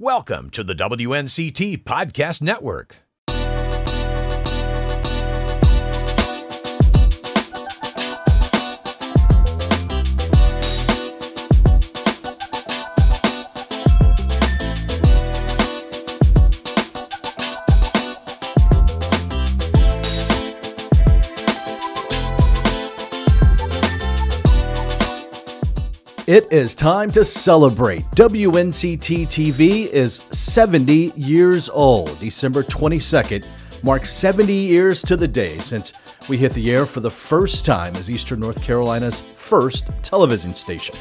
Welcome to the WNCT Podcast Network. It is time to celebrate. WNCT TV is 70 years old. December 22nd marks 70 years to the day since we hit the air for the first time as Eastern North Carolina's first television station.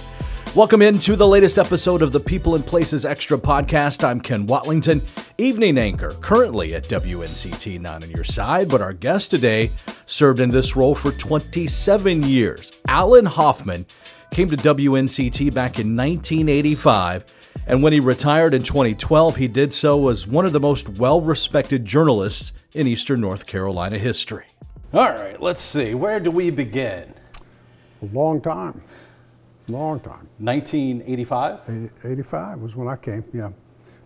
Welcome into the latest episode of the People and Places Extra podcast. I'm Ken Watlington, evening anchor, currently at WNCT, not on your side, but our guest today served in this role for 27 years. Alan Hoffman came to WNCT back in 1985, and when he retired in 2012, he did so as one of the most well respected journalists in Eastern North Carolina history. All right, let's see. Where do we begin? A long time. Long time. 1985? 85 was when I came, yeah.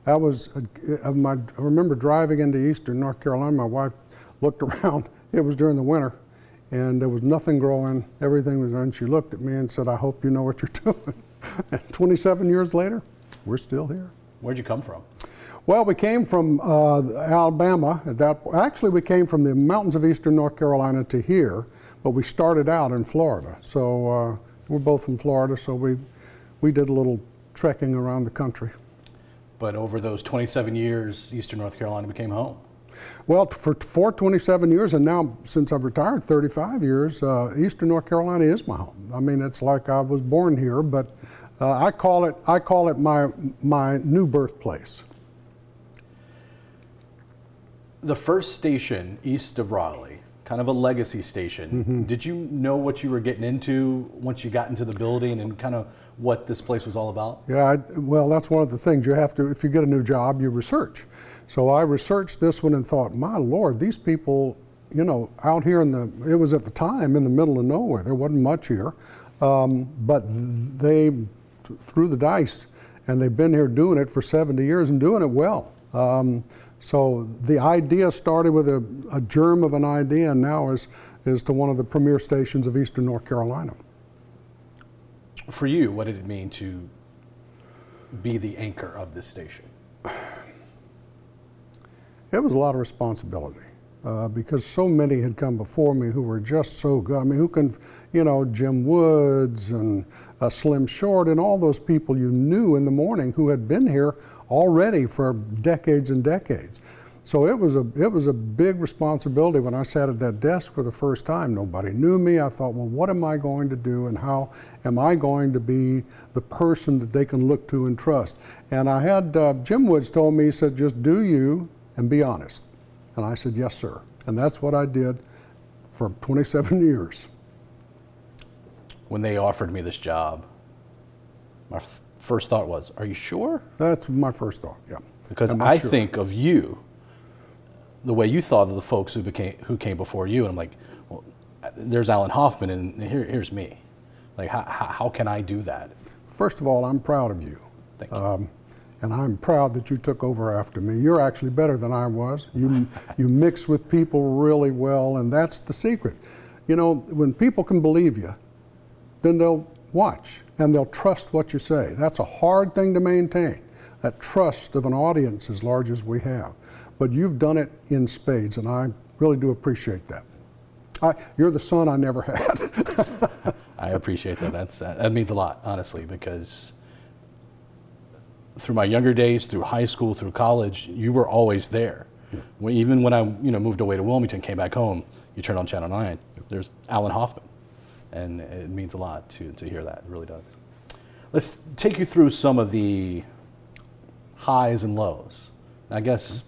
That was, uh, my, I remember driving into Eastern North Carolina. My wife looked around. It was during the winter and there was nothing growing. Everything was done. She looked at me and said, I hope you know what you're doing. and 27 years later, we're still here. Where'd you come from? Well, we came from uh, Alabama. That, actually, we came from the mountains of eastern North Carolina to here, but we started out in Florida. So uh, we're both from Florida, so we, we did a little trekking around the country. But over those 27 years, eastern North Carolina became home. Well, for, for 27 years, and now since I've retired 35 years, uh, Eastern North Carolina is my home. I mean, it's like I was born here, but uh, I call it I call it my my new birthplace. The first station east of Raleigh, kind of a legacy station. Mm-hmm. Did you know what you were getting into once you got into the building and kind of what this place was all about? Yeah, I, well, that's one of the things you have to. If you get a new job, you research. So I researched this one and thought, my Lord, these people, you know, out here in the, it was at the time in the middle of nowhere. There wasn't much here. Um, but they threw the dice and they've been here doing it for 70 years and doing it well. Um, so the idea started with a, a, germ of an idea and now is, is to one of the premier stations of Eastern North Carolina. For you, what did it mean to be the anchor of this station? it was a lot of responsibility uh, because so many had come before me who were just so good. I mean, who can, you know, Jim Woods and uh, Slim Short and all those people you knew in the morning who had been here already for decades and decades. So it was a it was a big responsibility when I sat at that desk for the first time. Nobody knew me. I thought, well, what am I going to do, and how am I going to be the person that they can look to and trust? And I had uh, Jim Woods told me he said, just do you, and be honest. And I said, Yes, sir. And that's what I did for 27 years. When they offered me this job, my first thought was, Are you sure? That's my first thought, yeah. Because I sure? think of you the way you thought of the folks who, became, who came before you. And I'm like, Well, there's Alan Hoffman, and here, here's me. Like, how, how can I do that? First of all, I'm proud of you. Thank you. Um, and I'm proud that you took over after me. You're actually better than I was. You, you mix with people really well, and that's the secret. You know, when people can believe you, then they'll watch and they'll trust what you say. That's a hard thing to maintain, that trust of an audience as large as we have. But you've done it in spades, and I really do appreciate that. I, you're the son I never had. I appreciate that. That's, that means a lot, honestly, because through my younger days, through high school, through college, you were always there. Yeah. When, even when I you know moved away to Wilmington, came back home, you turn on Channel 9, there's Alan Hoffman. And it means a lot to, to hear that, it really does. Let's take you through some of the highs and lows. I guess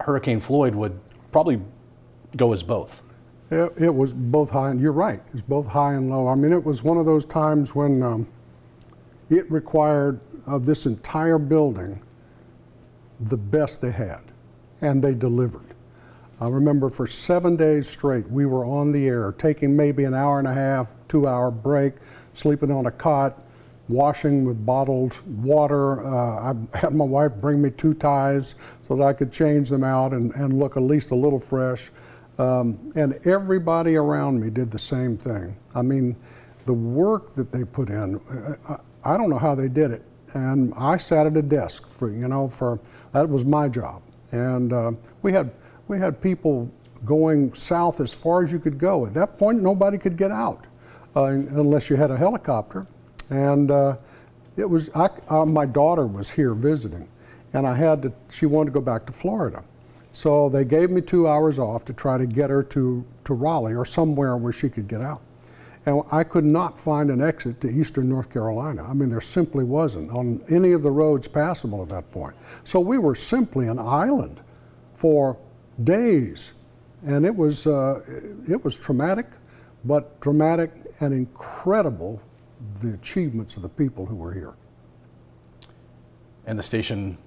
Hurricane Floyd would probably go as both. It, it, was both high, and you're right, it was both high and low. I mean, it was one of those times when um, it required of this entire building the best they had, and they delivered. I remember for seven days straight, we were on the air, taking maybe an hour and a half, two hour break, sleeping on a cot, washing with bottled water. Uh, I had my wife bring me two ties so that I could change them out and, and look at least a little fresh. Um, and everybody around me did the same thing. I mean, the work that they put in, uh, I, I don't know how they did it. And I sat at a desk for, you know, for, that was my job. And uh, we had, we had people going south as far as you could go. At that point, nobody could get out uh, unless you had a helicopter. And uh, it was, I, uh, my daughter was here visiting, and I had to, she wanted to go back to Florida. So they gave me two hours off to try to get her to, to Raleigh or somewhere where she could get out. And I could not find an exit to eastern North Carolina. I mean, there simply wasn't on any of the roads passable at that point. So we were simply an island for days. And it was, uh, it was traumatic, but dramatic and incredible the achievements of the people who were here. And the station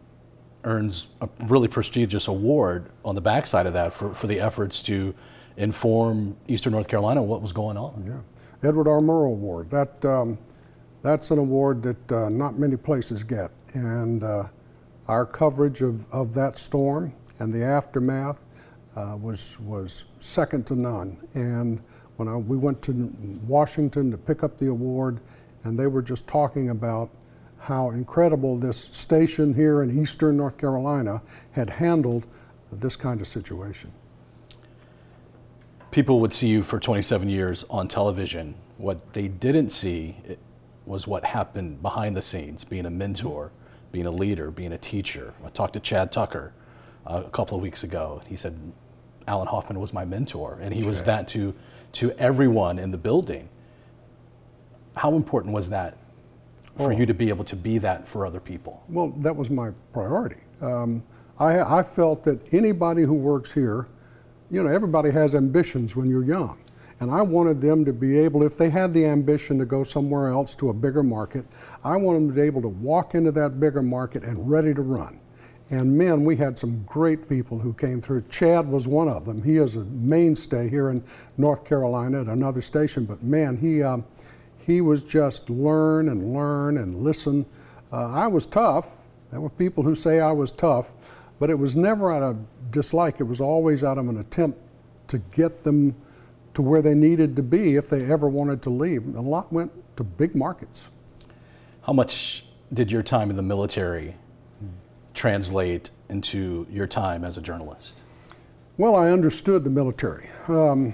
earns a really prestigious award on the backside of that for, for the efforts to inform Eastern North Carolina what was going on. Yeah, Edward R. Murrow Award. That um, that's an award that uh, not many places get, and uh, our coverage of, of that storm and the aftermath uh, was was second to none. And when I, we went to Washington to pick up the award, and they were just talking about how incredible this station here in eastern North Carolina had handled this kind of situation. People would see you for 27 years on television. What they didn't see was what happened behind the scenes, being a mentor, being a leader, being a teacher. I talked to Chad Tucker a couple of weeks ago. He said, Alan Hoffman was my mentor, and he was that to to everyone in the building. How important was that for oh. you to be able to be that for other people? Well, that was my priority. Um, I, I felt that anybody who works here, you know, everybody has ambitions when you're young. And I wanted them to be able, if they had the ambition to go somewhere else to a bigger market, I wanted them to be able to walk into that bigger market and ready to run. And men, we had some great people who came through. Chad was one of them. He is a mainstay here in North Carolina at another station, but man, he, uh, he was just learn and learn and listen. Uh, I was tough. There were people who say I was tough, but it was never out of dislike. It was always out of an attempt to get them to where they needed to be if they ever wanted to leave. A lot went to big markets. How much did your time in the military translate into your time as a journalist? Well, I understood the military. Um,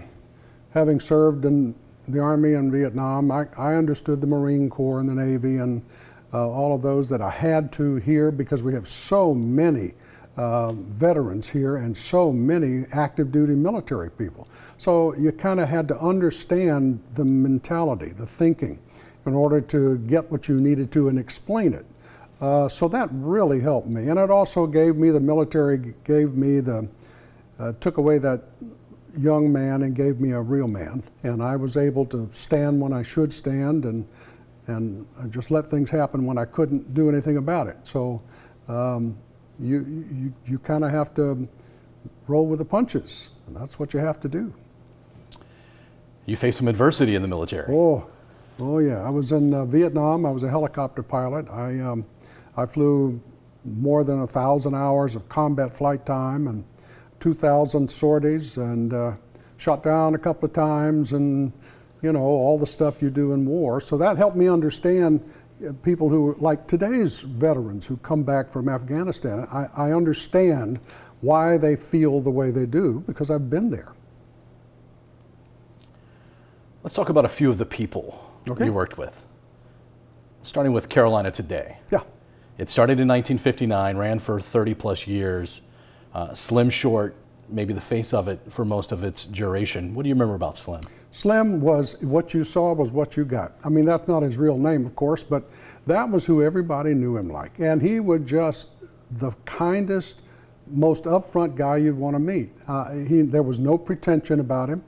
having served in the Army in Vietnam, I, I, understood the Marine Corps and the Navy and uh, all of those that I had to here because we have so many uh, veterans here and so many active duty military people. So you kind of had to understand the mentality, the thinking, in order to get what you needed to and explain it. Uh, so that really helped me. And it also gave me, the military gave me the, uh, took away that young man and gave me a real man. And I was able to stand when I should stand and, and just let things happen when I couldn't do anything about it. So um, you, you, you kind of have to roll with the punches, and that's what you have to do. You faced some adversity in the military. Oh, oh yeah. I was in uh, Vietnam. I was a helicopter pilot. I um, I flew more than a thousand hours of combat flight time and 2,000 sorties and uh, shot down a couple of times and you know all the stuff you do in war. So that helped me understand uh, people who like today's veterans who come back from Afghanistan. I, I understand why they feel the way they do because I've been there. Let's talk about a few of the people okay. you worked with. Starting with Carolina Today. Yeah. It started in 1959, ran for 30 plus years. Uh, Slim Short, maybe the face of it for most of its duration. What do you remember about Slim? Slim was what you saw was what you got. I mean, that's not his real name, of course, but that was who everybody knew him like. And he would just, the kindest, most upfront guy you'd want to meet. Uh, he, there was no pretension about him.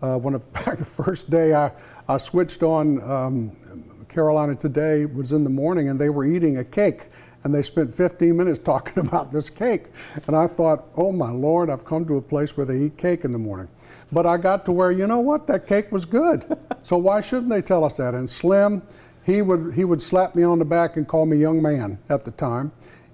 Uh, when, in fact, the first day I, I switched on um, Carolina Today was in the morning and they were eating a cake and they spent 15 minutes talking about this cake. And I thought, oh my Lord, I've come to a place where they eat cake in the morning. But I got to where, you know what, that cake was good. so why shouldn't they tell us that? And Slim, he would he would slap me on the back and call me young man at the time,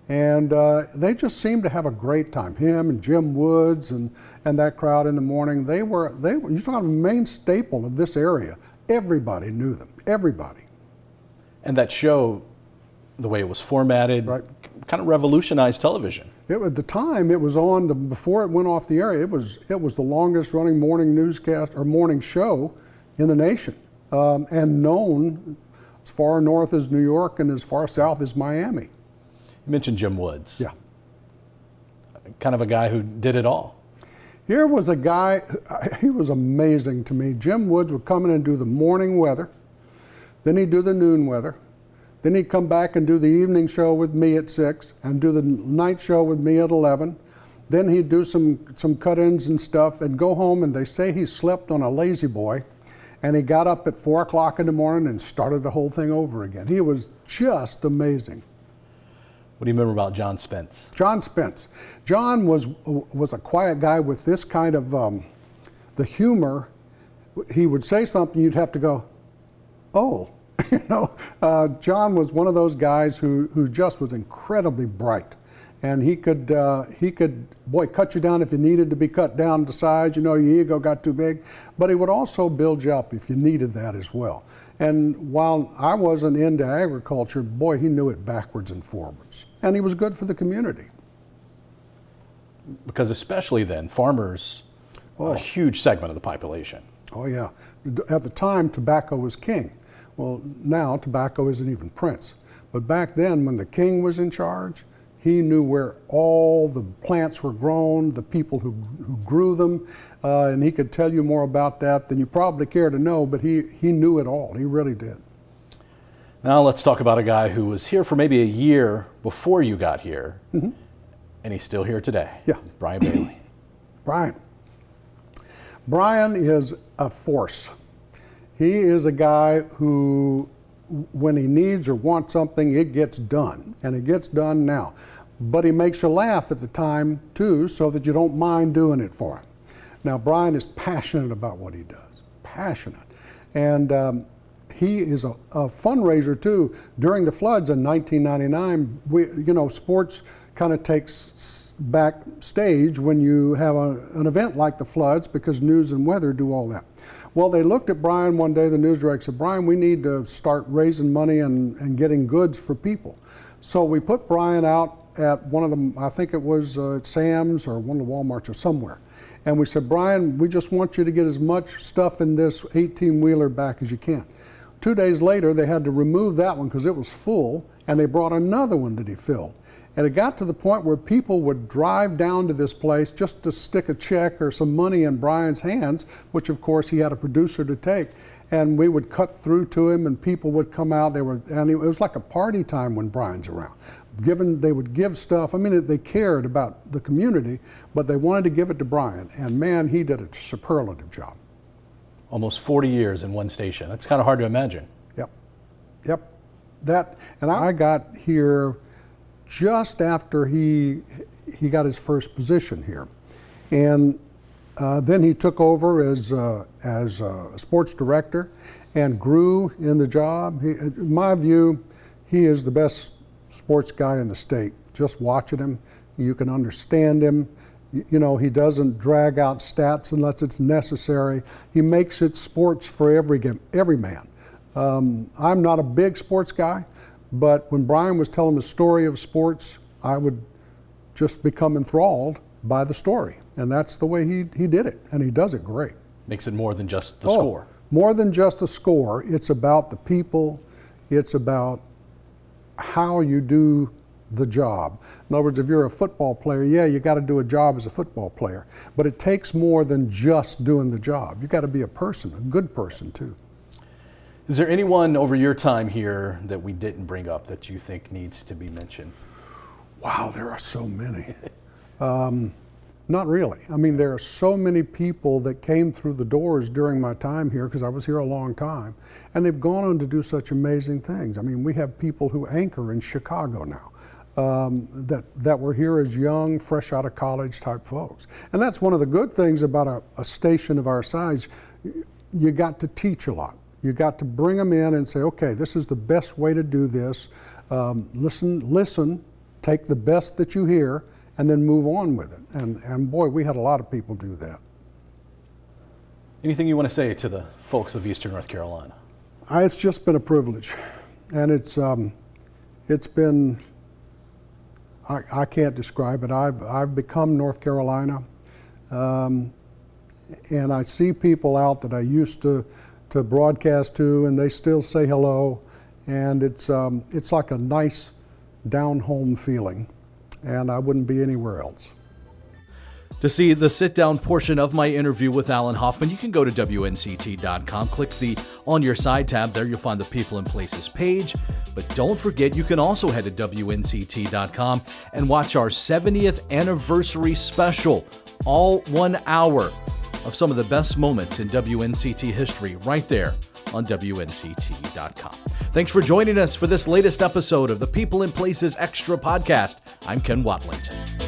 and uh, they just seemed to have a great time. Him and Jim Woods and and that crowd in the morning. They were they were you talking about a main staple of this area. Everybody knew them. Everybody. And that show, the way it was formatted, Right. kind of revolutionized television. It, at the time, it was on the, before it went off the air. It was it was the longest running morning newscast or morning show in the nation, um, and known as far north as New York and as far south as Miami. You mentioned Jim Woods. Yeah. Kind of a guy who did it all. Here was a guy, he was amazing to me. Jim Woods would come in and do the morning weather, then he'd do the noon weather, then he'd come back and do the evening show with me at 6 and do the night show with me at 11. Then he'd do some, some cut ins and stuff and go home, and they say he slept on a lazy boy. And he got up at 4 o'clock in the morning and started the whole thing over again. He was just amazing. What do you remember about John Spence? John Spence. John was was a quiet guy with this kind of um, the humor. He would say something, you'd have to go, "Oh," you know. Uh, John was one of those guys who who just was incredibly bright, and he could uh, he could boy cut you down if you needed to be cut down to size. You know, your ego got too big, but he would also build you up if you needed that as well. And while I wasn't into agriculture, boy, he knew it backwards and forwards. And he was good for the community. Because especially then, farmers, Oh. a huge segment of the population. Oh, yeah. At the time, tobacco was king. Well, now tobacco isn't even prince. But back then, when the king was in charge, he knew where all the plants were grown, the people who, who grew them, uh, and he could tell you more about that than you probably care to know, but he, he knew it all. He really did. Now let's talk about a guy who was here for maybe a year before you got here, and he's still here today. Mm-hmm. Yeah. Brian Bailey. Brian. Brian is a force. He is a guy who, when he needs or wants something, it gets done, and it gets done now. But he makes you laugh at the time, too, so that you don't mind doing it for him. Now, Brian is passionate about what he does, passionate. And um, he is a, a fundraiser, too. During the floods in 1999, we, you know, sports kind of takes s- backstage when you have a, an event like the floods because news and weather do all that. Well, they looked at Brian one day, the news director said, Brian, we need to start raising money and, and getting goods for people. So we put Brian out at one of them, I think it was uh, Sam's or one of the Walmarts or somewhere. And we said, Brian, we just want you to get as much stuff in this 18 wheeler back as you can. Two days later, they had to remove that one because it was full, and they brought another one that he filled. And it got to the point where people would drive down to this place just to stick a check or some money in Brian's hands, which of course he had a producer to take. And we would cut through to him, and people would come out. They were, and it was like a party time when Brian's around. Given, they would give stuff. I mean, they cared about the community, but they wanted to give it to Brian. And man, he did a superlative job. Almost 40 years in one station. That's kind of hard to imagine. Yep. Yep. That and I got here just after he he got his first position here, and uh, then he took over as uh, as a sports director, and grew in the job. He, in my view, he is the best sports guy in the state. Just watching him, you can understand him. You know, he doesn't drag out stats unless it's necessary. He makes it sports for every game, every man. Um, I'm not a big sports guy, but when Brian was telling the story of sports, I would just become enthralled by the story. And that's the way he, he did it. And he does it great. Makes it more than just the Oh, score. More than just a score, it's about the people, it's about how you do the job. In other words, if you're a football player, yeah, you got to do a job as a football player, but it takes more than just doing the job. You got to be a person, a good person too. Is there anyone over your time here that we didn't bring up that you think needs to be mentioned? Wow, there are so many. um, not really. I mean, there are so many people that came through the doors during my time here because I was here a long time, and they've gone on to do such amazing things. I mean, we have people who anchor in Chicago now. Um, that, that were here as young, fresh out of college type folks. And that's one of the good things about a, a station of our size. You got to teach a lot. You got to bring them in and say, okay, this is the best way to do this. Um, listen, listen, take the best that you hear, and then move on with it. And, and boy, we had a lot of people do that. Anything you want to say to the folks of Eastern North Carolina? I, it's just been a privilege, and it's um, it's been I, I, can't describe it. I've I've become North Carolina, um, and I see people out that I used to to broadcast to, and they still say hello, and it's um, it's like a nice down home feeling, and I wouldn't be anywhere else. To see the sit down portion of my interview with Alan Hoffman, you can go to WNCT.com. Click the On Your Side tab. There you'll find the People and Places page. But don't forget, you can also head to WNCT.com and watch our 70th anniversary special, all one hour of some of the best moments in WNCT history right there on WNCT.com. Thanks for joining us for this latest episode of the People and Places Extra podcast. I'm Ken Watlington.